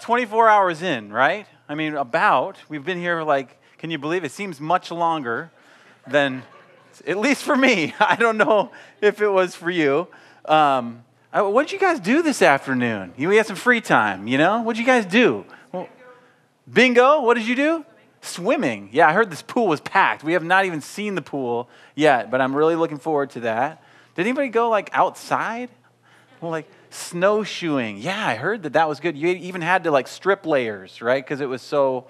like 24 hours in, right? I mean, about. We've been here like, can you believe it? Seems much longer than, at least for me. I don't know if it was for you. Um, what did you guys do this afternoon? You had some free time, you know? What did you guys do? Well, bingo. What did you do? Swimming. Yeah, I heard this pool was packed. We have not even seen the pool yet, but I'm really looking forward to that. Did anybody go like outside? Well, like snowshoeing. Yeah, I heard that that was good. You even had to like strip layers, right? Because it was so.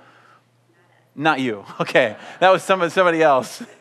Not you. Okay, that was some, somebody else.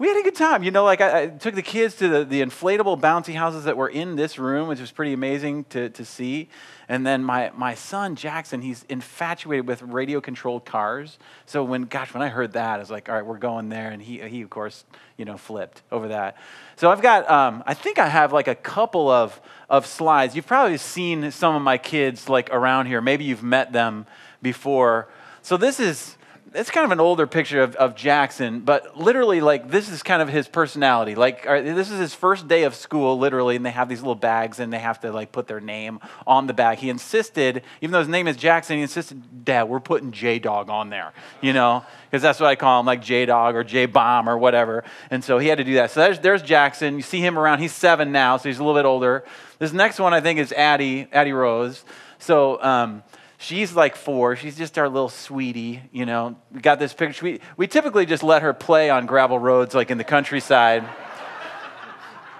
we had a good time. You know, like I, I, took the kids to the, the inflatable bouncy houses that were in this room, which was pretty amazing to, to see. And then my, my son, Jackson, he's infatuated with radio controlled cars. So when, gosh, when I heard that, I was like, all right, we're going there. And he, he of course, you know, flipped over that. So I've got, um, I think I have like a couple of, of slides. You've probably seen some of my kids like around here. Maybe you've met them before. So this is it's kind of an older picture of, of Jackson, but literally, like, this is kind of his personality. Like, this is his first day of school, literally, and they have these little bags and they have to, like, put their name on the bag. He insisted, even though his name is Jackson, he insisted, Dad, we're putting J Dog on there, you know, because that's what I call him, like J Dog or J Bomb or whatever. And so he had to do that. So there's, there's Jackson. You see him around. He's seven now, so he's a little bit older. This next one, I think, is Addie, Addie Rose. So, um, She's like four. She's just our little sweetie, you know. We got this picture. We, we typically just let her play on gravel roads like in the countryside.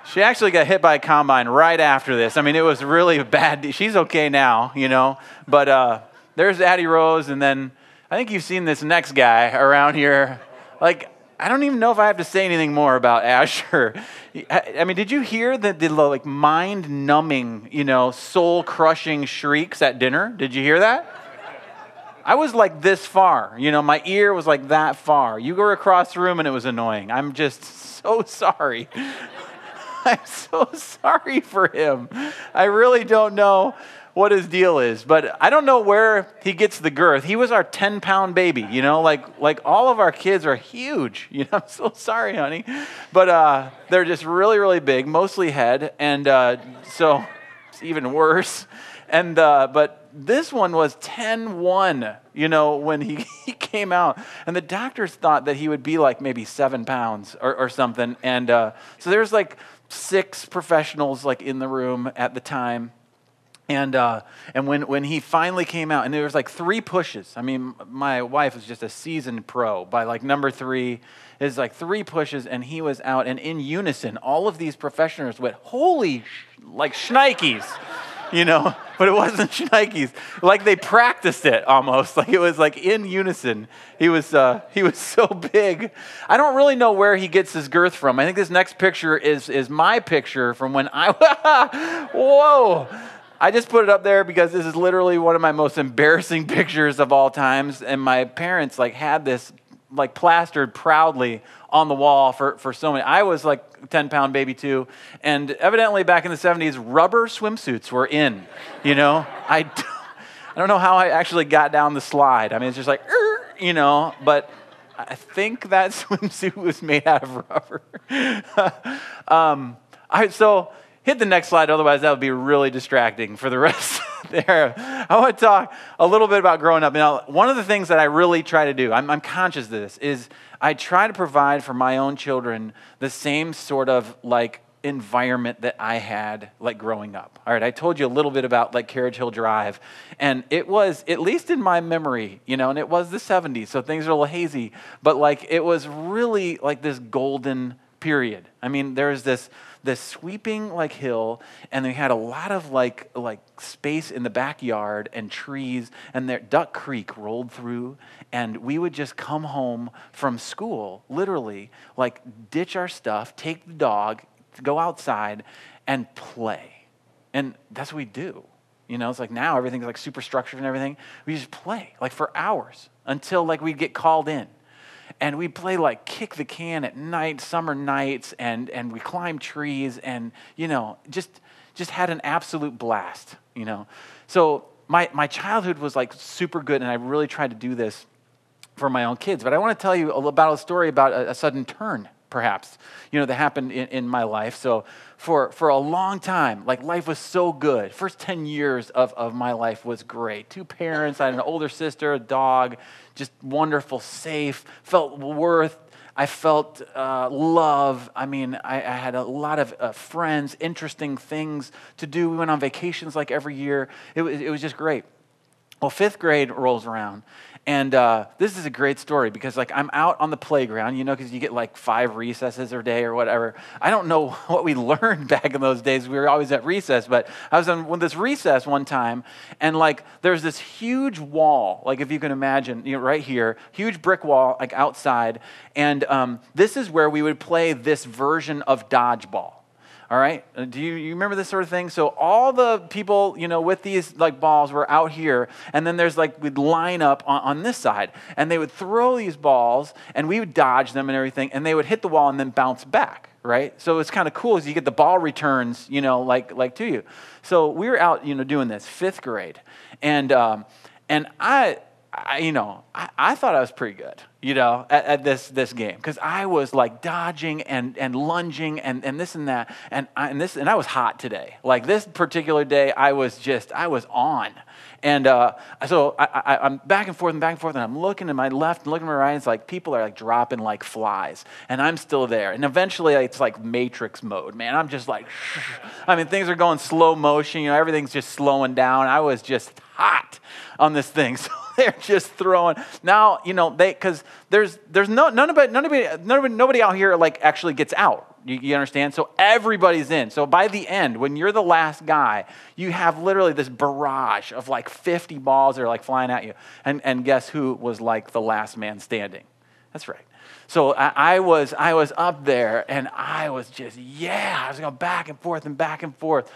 she actually got hit by a combine right after this. I mean, it was really bad. She's okay now, you know. But uh, there's Addie Rose, and then I think you've seen this next guy around here. Like, I don't even know if I have to say anything more about Asher. I mean, did you hear the, the like mind-numbing, you know, soul-crushing shrieks at dinner? Did you hear that? I was like this far, you know, my ear was like that far. You go across the room and it was annoying. I'm just so sorry. I'm so sorry for him. I really don't know what his deal is, but I don't know where he gets the girth. He was our 10 pound baby, you know, like, like all of our kids are huge. You know, I'm so sorry, honey. But uh, they're just really, really big, mostly head. And uh, so it's even worse. And, uh, but this one was 10 1, you know, when he, he came out. And the doctors thought that he would be like maybe seven pounds or, or something. And uh, so there's like six professionals like in the room at the time and, uh, and when, when he finally came out, and there was like three pushes. I mean, my wife was just a seasoned pro. By like number three, is like three pushes, and he was out. And in unison, all of these professionals went, holy, sh-, like shnikes, you know? But it wasn't shnikes. Like they practiced it almost. Like it was like in unison. He was, uh, he was so big. I don't really know where he gets his girth from. I think this next picture is, is my picture from when I, whoa. I just put it up there because this is literally one of my most embarrassing pictures of all times. And my parents like had this like plastered proudly on the wall for, for so many. I was like 10 pound baby too. And evidently back in the 70s, rubber swimsuits were in, you know? I, I don't know how I actually got down the slide. I mean, it's just like, you know, but I think that swimsuit was made out of rubber. um, I, so hit the next slide, otherwise, that would be really distracting for the rest there. I want to talk a little bit about growing up. Now, one of the things that I really try to do, I'm, I'm conscious of this, is I try to provide for my own children the same sort of like environment that I had like growing up. All right, I told you a little bit about like Carriage Hill Drive, and it was at least in my memory, you know, and it was the 70s, so things are a little hazy, but like it was really like this golden period. I mean, there's this this sweeping like hill, and they had a lot of like like space in the backyard and trees, and there Duck Creek rolled through, and we would just come home from school, literally, like ditch our stuff, take the dog, go outside, and play. And that's what we do. You know, it's like now everything's like super structured and everything. We just play like for hours until like we get called in and we play like kick the can at night, summer nights, and, and we climb trees and, you know, just, just had an absolute blast, you know. So my, my childhood was like super good, and I really tried to do this for my own kids. But I want to tell you about a story about a, a sudden turn perhaps, you know, that happened in, in my life. So for, for a long time, like life was so good. First 10 years of, of my life was great. Two parents, I had an older sister, a dog, just wonderful, safe, felt worth I felt uh, love. I mean, I, I, had a lot of uh, friends, interesting things to do. We went on vacations like every year. It was, it was just great. Well, fifth grade rolls around, and uh, this is a great story because, like, I'm out on the playground, you know, because you get like five recesses a day or whatever. I don't know what we learned back in those days. We were always at recess, but I was on this recess one time, and like, there's this huge wall, like, if you can imagine, you know, right here, huge brick wall, like outside, and um, this is where we would play this version of dodgeball. All right? Uh, do you, you remember this sort of thing? So all the people, you know, with these like balls were out here, and then there's like we'd line up on, on this side, and they would throw these balls, and we would dodge them and everything, and they would hit the wall and then bounce back, right? So it's kind of cool as you get the ball returns, you know, like like to you. So we were out, you know, doing this fifth grade, and um, and I I, you know, I, I, thought I was pretty good, you know, at, at this, this game because I was like dodging and, and lunging and, and this and that. And I, and, this, and I was hot today. Like this particular day, I was just, I was on. And uh, so I, am back and forth and back and forth, and I'm looking to my left and looking to my right. And it's like people are like dropping like flies, and I'm still there. And eventually, it's like Matrix mode, man. I'm just like, I mean, things are going slow motion. You know, everything's just slowing down. I was just hot on this thing. So they're just throwing. Now, you know, they because there's there's no none of it, nobody, nobody, nobody out here like actually gets out. You, you, understand? So everybody's in. So by the end, when you're the last guy, you have literally this barrage of like 50 balls that are like flying at you. And and guess who was like the last man standing? That's right. So I, I was I was up there and I was just yeah, I was going back and forth and back and forth.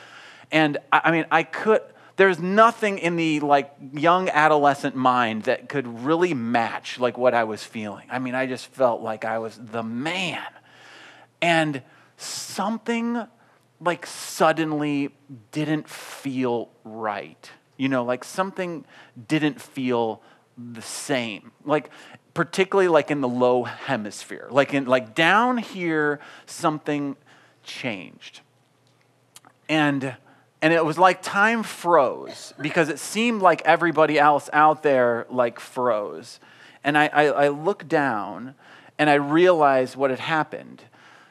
And I, I mean, I could there's nothing in the like young adolescent mind that could really match like what I was feeling. I mean, I just felt like I was the man. And something like suddenly didn't feel right. You know, like something didn't feel the same. Like particularly like in the low hemisphere. Like in like down here something changed. And and it was like time froze because it seemed like everybody else out there like froze. And I, I, I looked down and I realized what had happened.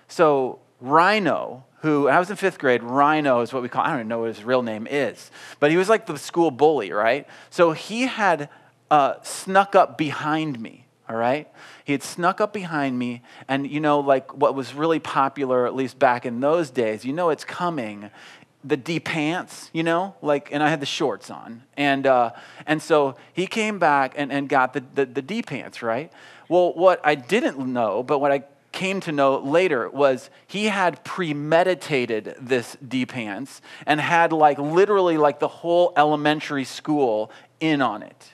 So Rhino, who I was in fifth grade, Rhino is what we call, I don't even know what his real name is, but he was like the school bully, right? So he had uh, snuck up behind me, all right? He had snuck up behind me, and you know, like what was really popular, at least back in those days, you know it's coming, the D pants, you know, like, and I had the shorts on. And, uh, and so he came back and, and got the, the, the D pants, right? Well, what I didn't know, but what I came to know later was he had premeditated this D pants and had like literally like the whole elementary school in on it.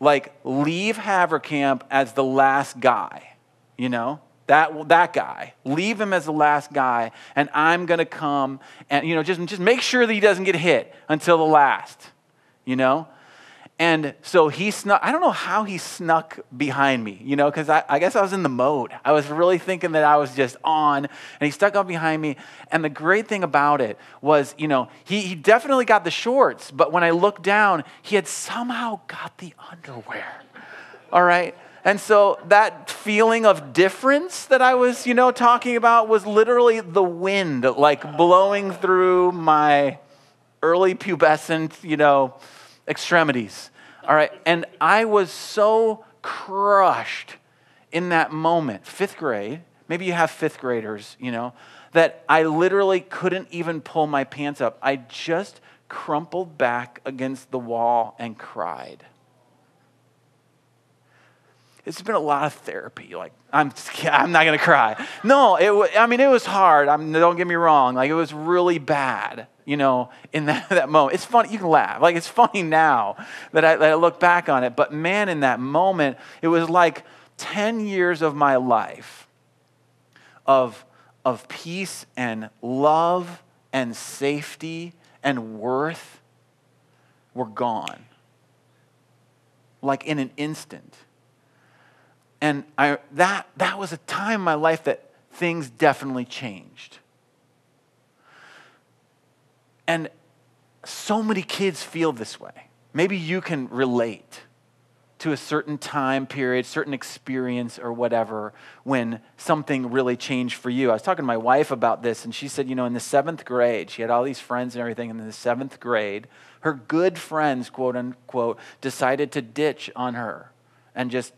Like, leave Havercamp as the last guy, you know? that, that guy. Leave him as the last guy, and I'm to come and, you know, just, just make sure that he doesn't get hit until the last, you know? And so he snuck, I don't know how he snuck behind me, you know, because I, I, guess I was in the mode. I was really thinking that I was just on, and he stuck up behind me. And the great thing about it was, you know, he, he definitely got the shorts, but when I looked down, he had somehow got the underwear. All right? And so that feeling of difference that I was, you know, talking about was literally the wind like blowing through my early pubescent, you know, extremities. All right. And I was so crushed in that moment, fifth grade. Maybe you have fifth graders, you know, that I literally couldn't even pull my pants up. I just crumpled back against the wall and cried it's been a lot of therapy. Like, I'm, I'm not going to cry. No, it, I mean, it was hard. I mean, don't get me wrong. Like, it was really bad, you know, in that, that moment. It's funny. You can laugh. Like, it's funny now that I, that I look back on it. But man, in that moment, it was like 10 years of my life of, of peace and love and safety and worth were gone. Like in an instant. And I, that, that was a time in my life that things definitely changed. And so many kids feel this way. Maybe you can relate to a certain time period, certain experience, or whatever, when something really changed for you. I was talking to my wife about this, and she said, you know, in the seventh grade, she had all these friends and everything, and in the seventh grade, her good friends, quote unquote, decided to ditch on her and just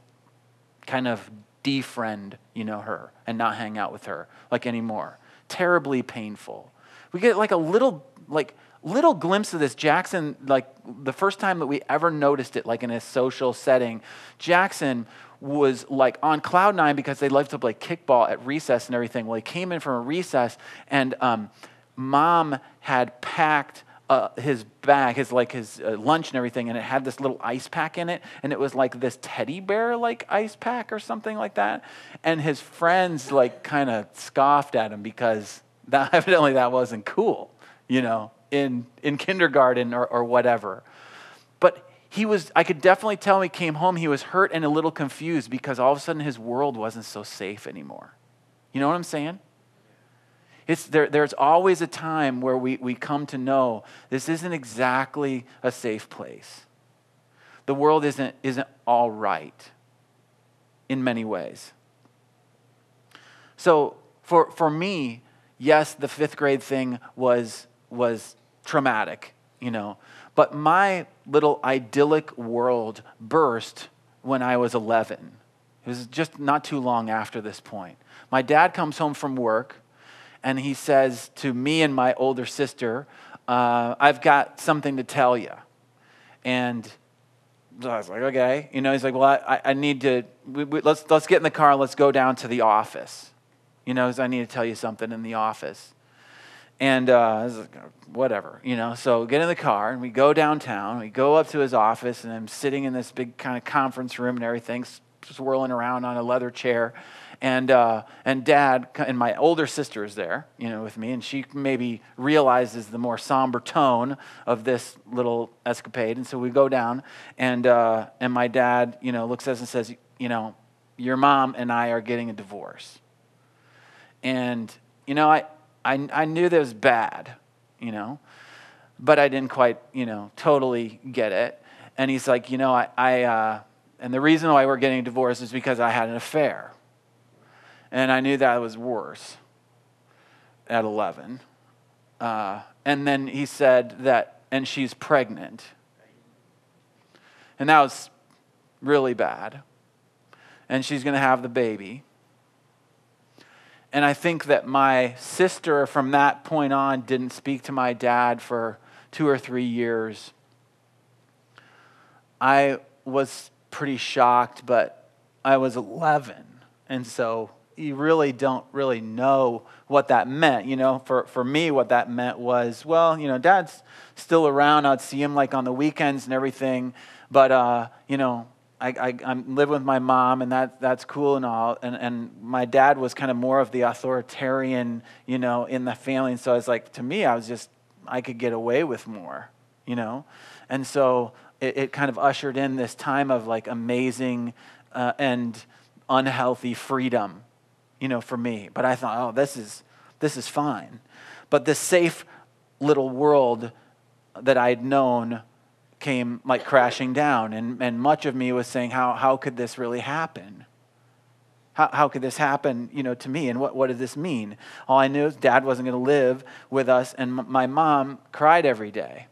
kind of defriend, you know, her and not hang out with her like anymore. Terribly painful. We get like a little, like, little glimpse of this. Jackson, like the first time that we ever noticed it, like in a social setting, Jackson was like on cloud nine because they loved to play kickball at recess and everything. Well, he came in from a recess and um, mom had packed uh, his bag, his like his uh, lunch and everything, and it had this little ice pack in it, and it was like this teddy bear like ice pack or something like that. And his friends like kind of scoffed at him because that evidently that wasn't cool, you know in, in kindergarten or, or whatever. But he was, I could definitely tell when he came home, he was hurt and a little confused because all of a sudden his world wasn't so safe anymore. You know what I'm saying? It's, there, there's always a time where we, we come to know this isn't exactly a safe place. The world isn't, isn't all right in many ways. So for, for me, yes, the fifth grade thing was was traumatic, you know. But my little idyllic world burst when I was 11. It was just not too long after this point. My dad comes home from work and he says to me and my older sister, uh, I've got something to tell you. And so I was like, okay. You know, he's like, well, I, I need to, we, we, let's, let's get in the car let's go down to the office. You know, I need to tell you something in the office. And uh, whatever, you know. So get in the car and we go downtown. We go up to his office, and I'm sitting in this big kind of conference room and everything, swirling around on a leather chair. And uh, and dad and my older sister is there, you know, with me, and she maybe realizes the more somber tone of this little escapade. And so we go down, and uh, and my dad, you know, looks at us and says, you know, your mom and I are getting a divorce. And you know, I I, I knew that was bad, you know, but I didn't quite, you know, totally get it. And he's like, you know, I, I uh, and the reason why we're getting divorced is because I had an affair. And I knew that was worse at 11. Uh, and then he said that, and she's pregnant. And that was really bad. And she's going to have the baby. And I think that my sister from that point on didn't speak to my dad for two or three years. I was pretty shocked, but I was 11. And so you really don't really know what that meant. You know, for, for me, what that meant was, well, you know, dad's still around. I'd see him like on the weekends and everything. But, uh, you know, I, I'm living with my mom, and that, that's cool and all. And, and my dad was kind of more of the authoritarian, you know, in the family. And so I was like, to me, I was just, I could get away with more, you know? And so it, it kind of ushered in this time of like amazing uh, and unhealthy freedom, you know, for me. But I thought, oh, this is, this is fine. But this safe little world that I'd known came like crashing down. And, and much of me was saying, how, how could this really happen? How, how could this happen, you know, to me? And what, what did this mean? All I knew is dad wasn't going to live with us, and m- my mom cried every day.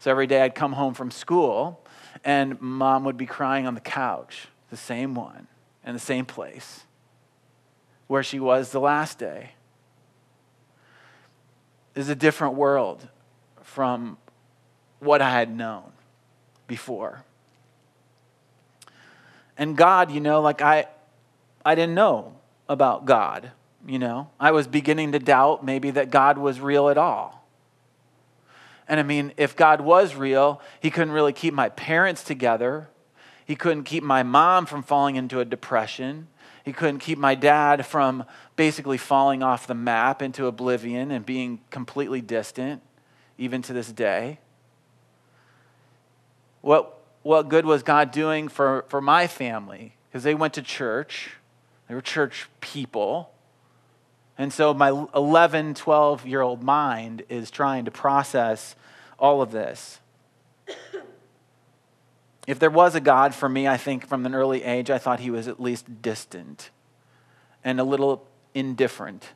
So every day I'd come home from school, and mom would be crying on the couch, the same one, in the same place where she was the last day. Is a different world from what I had known before. And God, you know, like I I didn't know about God, you know. I was beginning to doubt maybe that God was real at all. And I mean, if God was real, he couldn't really keep my parents together. He couldn't keep my mom from falling into a depression. He couldn't keep my dad from basically falling off the map into oblivion and being completely distant, even to this day. What, what good was God doing for, for my family? Because they went to church, they were church people, And so my 11, 12 year old mind is trying to process all of this. If there was a God for me, I think from an early age, I thought he was at least distant and a little indifferent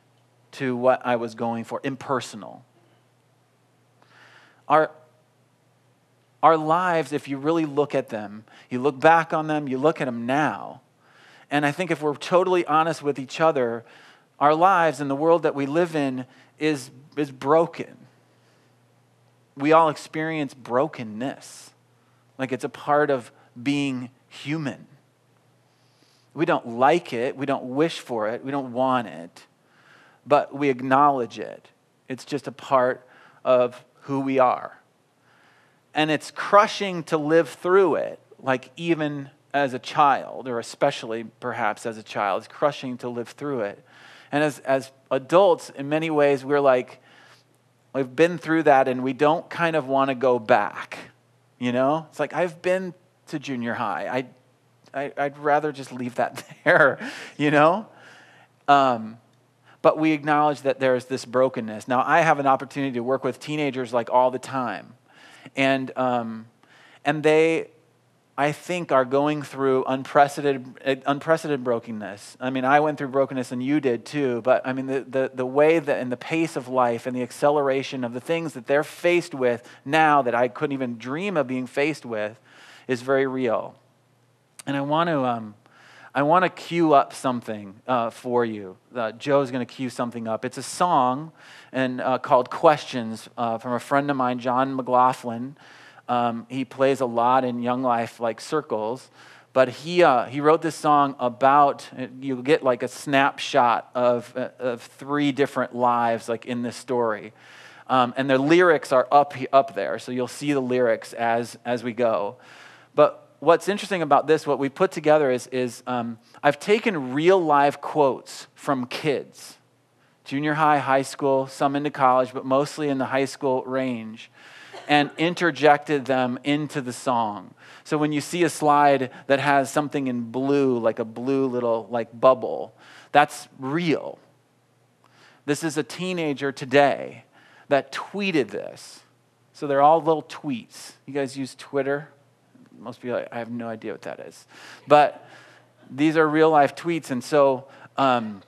to what I was going for, impersonal. Our, our lives, if you really look at them, you look back on them, you look at them now, and I think if we're totally honest with each other, our lives and the world that we live in is, is broken. We all experience brokenness, like it's a part of being human. We don't like it, we don't wish for it, we don't want it, but we acknowledge it. It's just a part of who we are. And it's crushing to live through it, like even as a child, or especially perhaps as a child. It's crushing to live through it. And as, as adults, in many ways, we're like, we've been through that and we don't kind of want to go back. You know? It's like, I've been to junior high. I, I, would rather just leave that there, you know? Um, but we acknowledge that there's this brokenness. Now, I have an opportunity to work with teenagers like all the time. And, um, and they, I think, are going through unprecedented, unprecedented brokenness. I mean, I went through brokenness and you did too, but I mean, the, the, the way that, and the pace of life and the acceleration of the things that they're faced with now that I couldn't even dream of being faced with is very real. And I want to, um, I want to cue up something uh, for you. Uh, Joe's going to cue something up. It's a song and, uh, called Questions uh, from a friend of mine, John McLaughlin. Um, he plays a lot in Young Life like circles, but he, uh, he wrote this song about, you get like a snapshot of, uh, of three different lives like in this story. Um, and the lyrics are up, up there, so you'll see the lyrics as, as we go. But what's interesting about this, what we put together is, is um, I've taken real live quotes from kids, junior high, high school, some into college, but mostly in the high school range and interjected them into the song. So when you see a slide that has something in blue, like a blue little like bubble, that's real. This is a teenager today that tweeted this. So they're all little tweets. You guys use Twitter? Most people, I have no idea what that is. But these are real life tweets. And so um,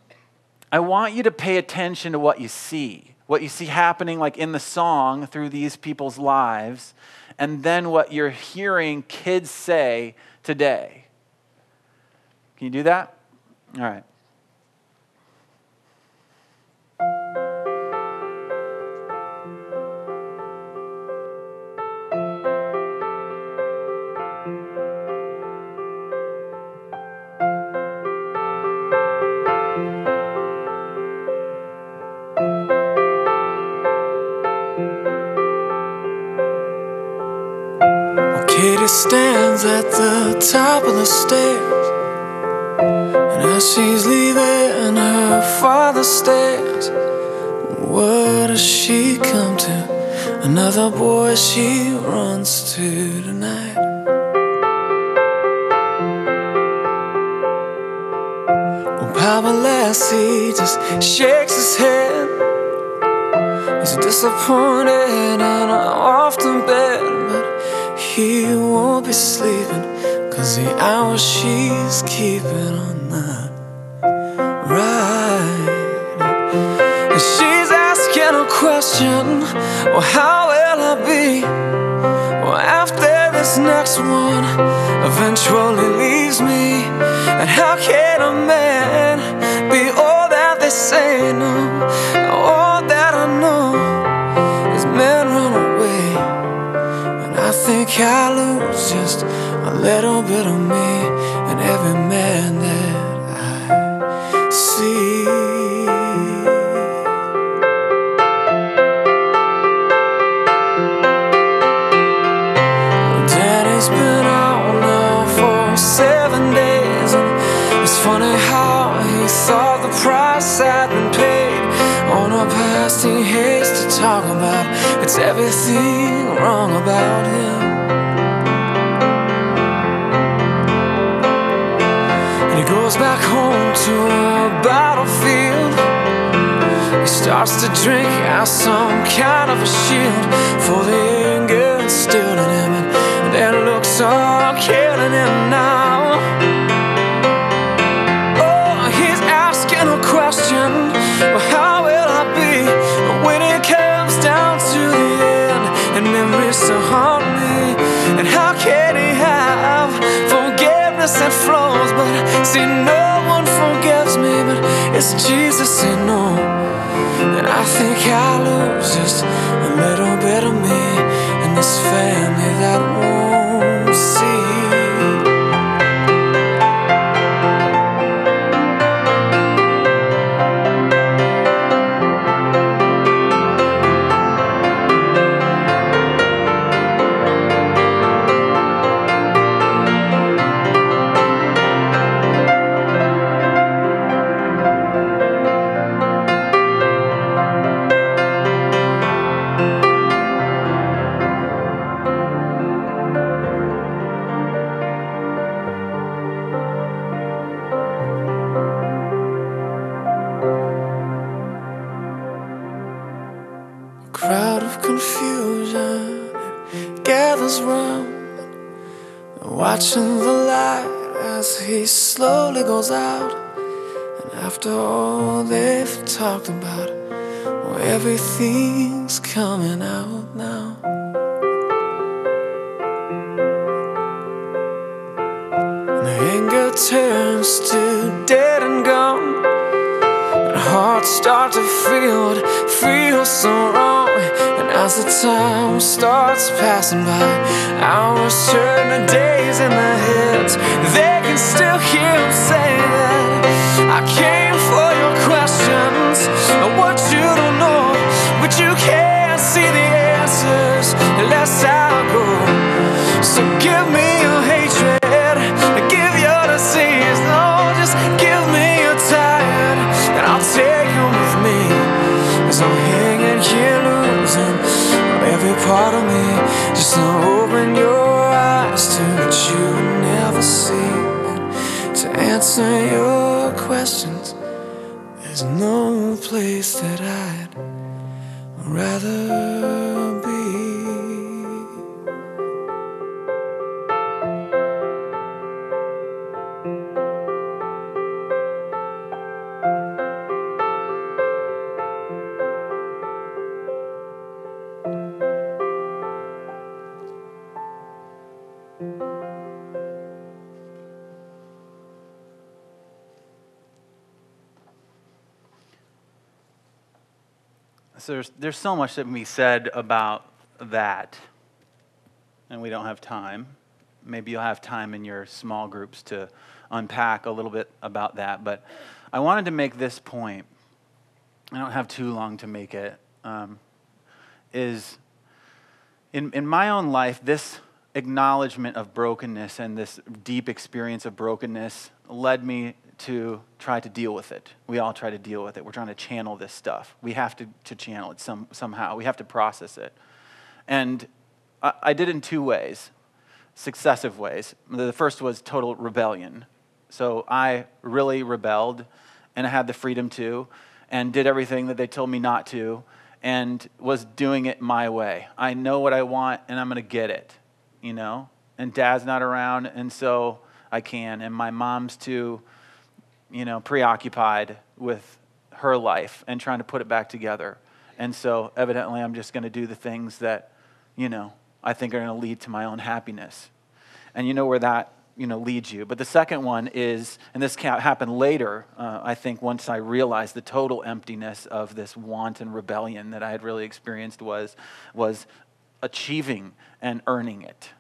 I want you to pay attention to what you see what you see happening like in the song through these people's lives, and then what you're hearing kids say today. Can you do that? All right. Stands at the top of the stairs. And as she's leaving, her father stares. What does she come to? Another boy she runs to tonight. Well, Papa Lassie just shakes his head. He's disappointed and bed, but he won't be sleeping Cause the hours she's keeping on that right And she's asking a question Well, how will I be? Well, after this next one Eventually leaves me And how can a man be all that they say no? Think I lose just a little bit of me in every man that I see. Daddy's been out now for seven days, and it's funny how he thought the price had been paid on a past he hates to talk about. It's everything wrong about him. Goes back home to a battlefield He starts to drink out some kind of a shield for the anger instilled in him, and that looks are killing him now. That flows? But see, no one forgives me, but it's Jesus saying no. And I think I lose just a little bit of me everything's coming out now. And the anger turns to dead and gone. And hearts start to feel feel so wrong. And as the time starts passing by, hours turn to days in their heads. They can still hear him say that I came for your can't see the answers unless I go. So give me your hatred, give your disease, no, just give me your tired, and I'll take you with me. As I'm hanging here losing every part of me, just now open your eyes to what you never see. To answer your questions, there's no place that I'd rather there's, there's so much that can be said about that, and we don't have time. Maybe you'll have time in your small groups to unpack a little bit about that. But I wanted to make this point. I don't have too long to make it. Um, is in, in my own life, this acknowledgement of brokenness and this deep experience of brokenness led me to try to deal with it. We all try to deal with it. We're trying to channel this stuff. We have to, to channel it some, somehow. We have to process it. And I, I did in two ways, successive ways. The first was total rebellion. So I really rebelled, and I had the freedom to, and did everything that they told me not to, and was doing it my way. I know what I want, and I'm going to get it, you know? And dad's not around, and so I can. And my mom's too you know, preoccupied with her life and trying to put it back together. And so, evidently, I'm just going to do the things that, you know, I think are going to lead to my own happiness. And you know where that, you know, leads you. But the second one is, and this happened later, uh, I think, once I realized the total emptiness of this want and rebellion that I had really experienced was, was achieving and earning it.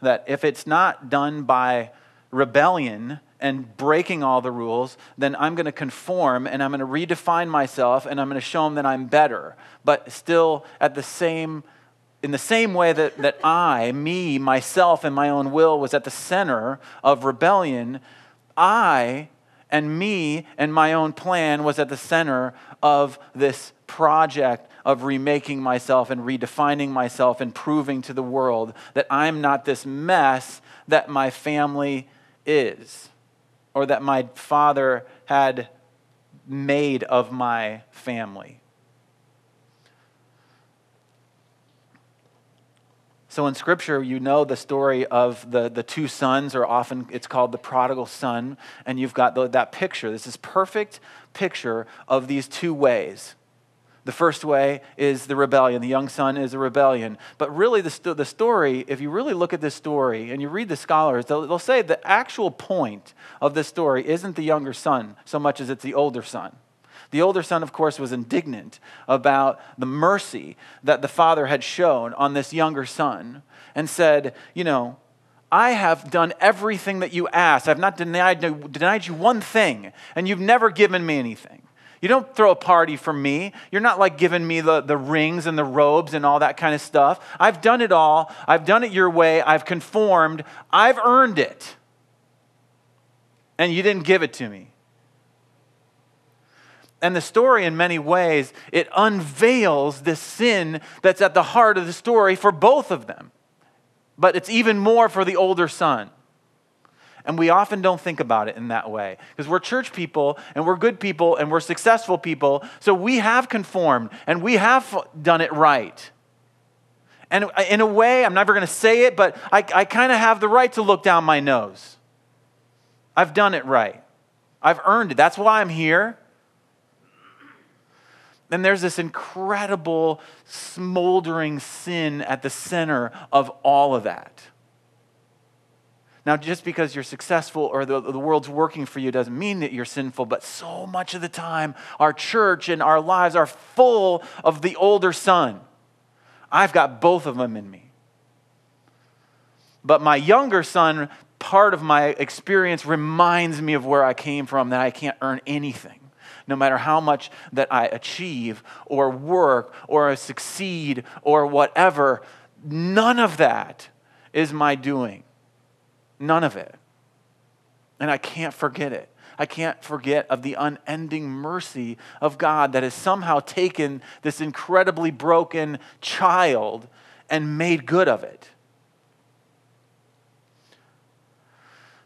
That if it's not done by rebellion, and breaking all the rules, then I'm going to conform and I'm going to redefine myself and I'm going to show them that I'm better. But still, at the same, in the same way that, that I, me, myself, and my own will was at the center of rebellion, I and me and my own plan was at the center of this project of remaking myself and redefining myself and proving to the world that I'm not this mess that my family is or that my father had made of my family. So in scripture, you know the story of the, the two sons, or often it's called the prodigal son, and you've got the, that picture. This is perfect picture of these two ways. The first way is the rebellion. The young son is a rebellion. But really, the, the story, if you really look at this story and you read the scholars, they'll, they'll say the actual point of this story isn't the younger son so much as it's the older son. The older son, of course, was indignant about the mercy that the father had shown on this younger son and said, You know, I have done everything that you asked. I've not denied, denied you one thing, and you've never given me anything. You don't throw a party for me. You're not like giving me the, the rings and the robes and all that kind of stuff. I've done it all. I've done it your way. I've conformed. I've earned it. And you didn't give it to me. And the story, in many ways, it unveils the sin that's at the heart of the story for both of them. But it's even more for the older son. And we often don't think about it in that way because we're church people and we're good people and we're successful people. So we have conformed and we have done it right. And uh, in a way, I'm never going to say it, but I, I kind of have the right to look down my nose. I've done it right. I've earned it. That's why I'm here. And there's this incredible, smoldering sin at the center of all of that. Now, just because you're successful or the, the world's working for you doesn't mean that you're sinful, but so much of the time, our church and our lives are full of the older son. I've got both of them in me. But my younger son, part of my experience reminds me of where I came from, that I can't earn anything. No matter how much that I achieve or work or succeed or whatever, none of that is my doing. None of it. And I can't forget it. I can't forget of the unending mercy of God that has somehow taken this incredibly broken child and made good of it.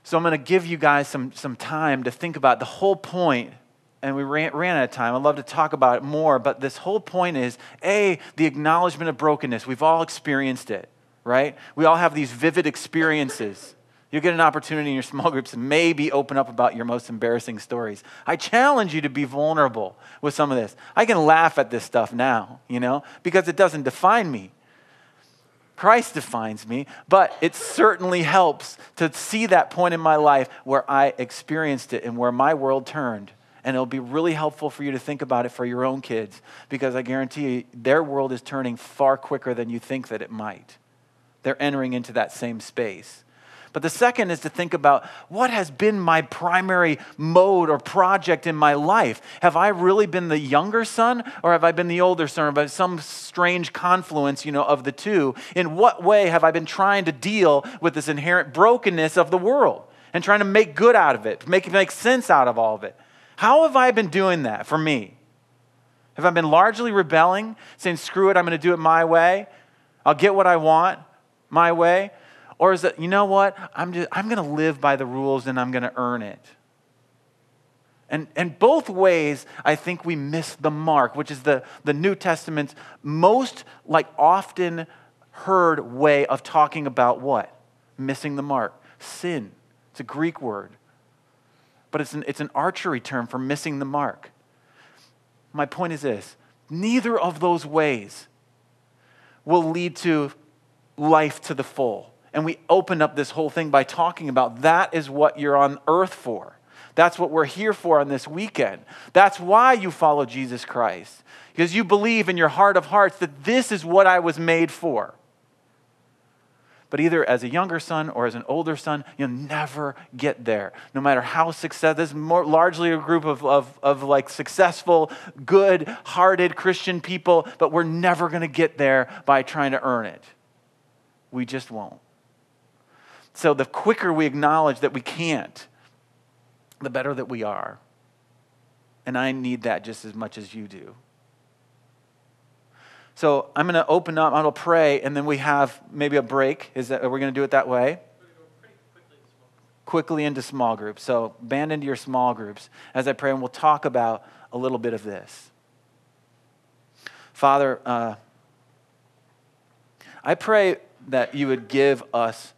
So I'm going to give you guys some, some time to think about the whole point, and we ran, ran out of time. I'd love to talk about it more, but this whole point is A, the acknowledgement of brokenness. We've all experienced it, right? We all have these vivid experiences. You'll get an opportunity in your small groups to maybe open up about your most embarrassing stories. I challenge you to be vulnerable with some of this. I can laugh at this stuff now, you know, because it doesn't define me. Christ defines me, but it certainly helps to see that point in my life where I experienced it and where my world turned. And it'll be really helpful for you to think about it for your own kids because I guarantee you their world is turning far quicker than you think that it might. They're entering into that same space. But the second is to think about what has been my primary mode or project in my life. Have I really been the younger son or have I been the older son? Or some strange confluence, you know, of the two? In what way have I been trying to deal with this inherent brokenness of the world and trying to make good out of it, make make sense out of all of it? How have I been doing that for me? Have I been largely rebelling, saying, screw it, I'm going to do it my way? I'll get what I want my way? Or is it, you know what? I'm, just, I'm going to live by the rules and I'm going to earn it. And, and both ways, I think we miss the mark, which is the, the New Testament's most like often heard way of talking about what? Missing the mark. Sin. It's a Greek word. But it's an, it's an archery term for missing the mark. My point is this neither of those ways will lead to life to the full. And we open up this whole thing by talking about that is what you're on earth for. That's what we're here for on this weekend. That's why you follow Jesus Christ. Because you believe in your heart of hearts that this is what I was made for. But either as a younger son or as an older son, you'll never get there. No matter how successful, this is more largely a group of, of, of like successful, good hearted Christian people, but we're never going to get there by trying to earn it. We just won't. So the quicker we acknowledge that we can't, the better that we are. And I need that just as much as you do. So I'm going to open up, I'm going to pray, and then we have maybe a break. Is that, are we going to do it that way? quickly into small groups. So, band into your small groups as I pray, and we'll talk about a little bit of this. Father, uh, I pray that you would give us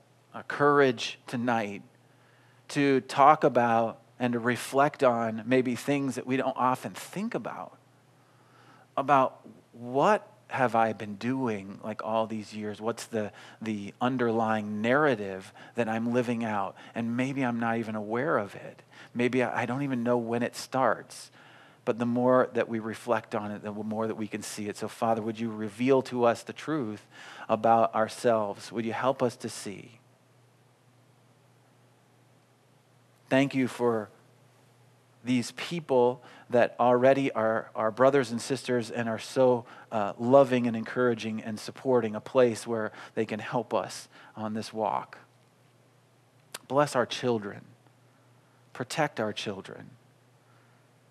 courage tonight to talk about and to reflect on maybe things that we don't often think about. About what have I been doing like all these years? What's the, the underlying narrative that I'm living out? And maybe I'm not even aware of it. Maybe I, I don't even know when it starts. But the more that we reflect on it, the more that we can see it. So, Father, would you reveal to us the truth about ourselves? Would you help us to see? Thank you for these people that already are our brothers and sisters and are so uh, loving and encouraging and supporting a place where they can help us on this walk. Bless our children, protect our children,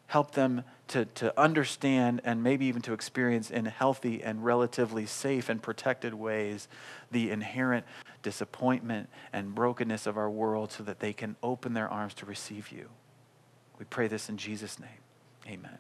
help them to, to understand and maybe even to experience in healthy and relatively safe and protected ways the inherent disappointment and brokenness of our world so that they can open their arms to receive you. We pray this in Jesus' name. Amen.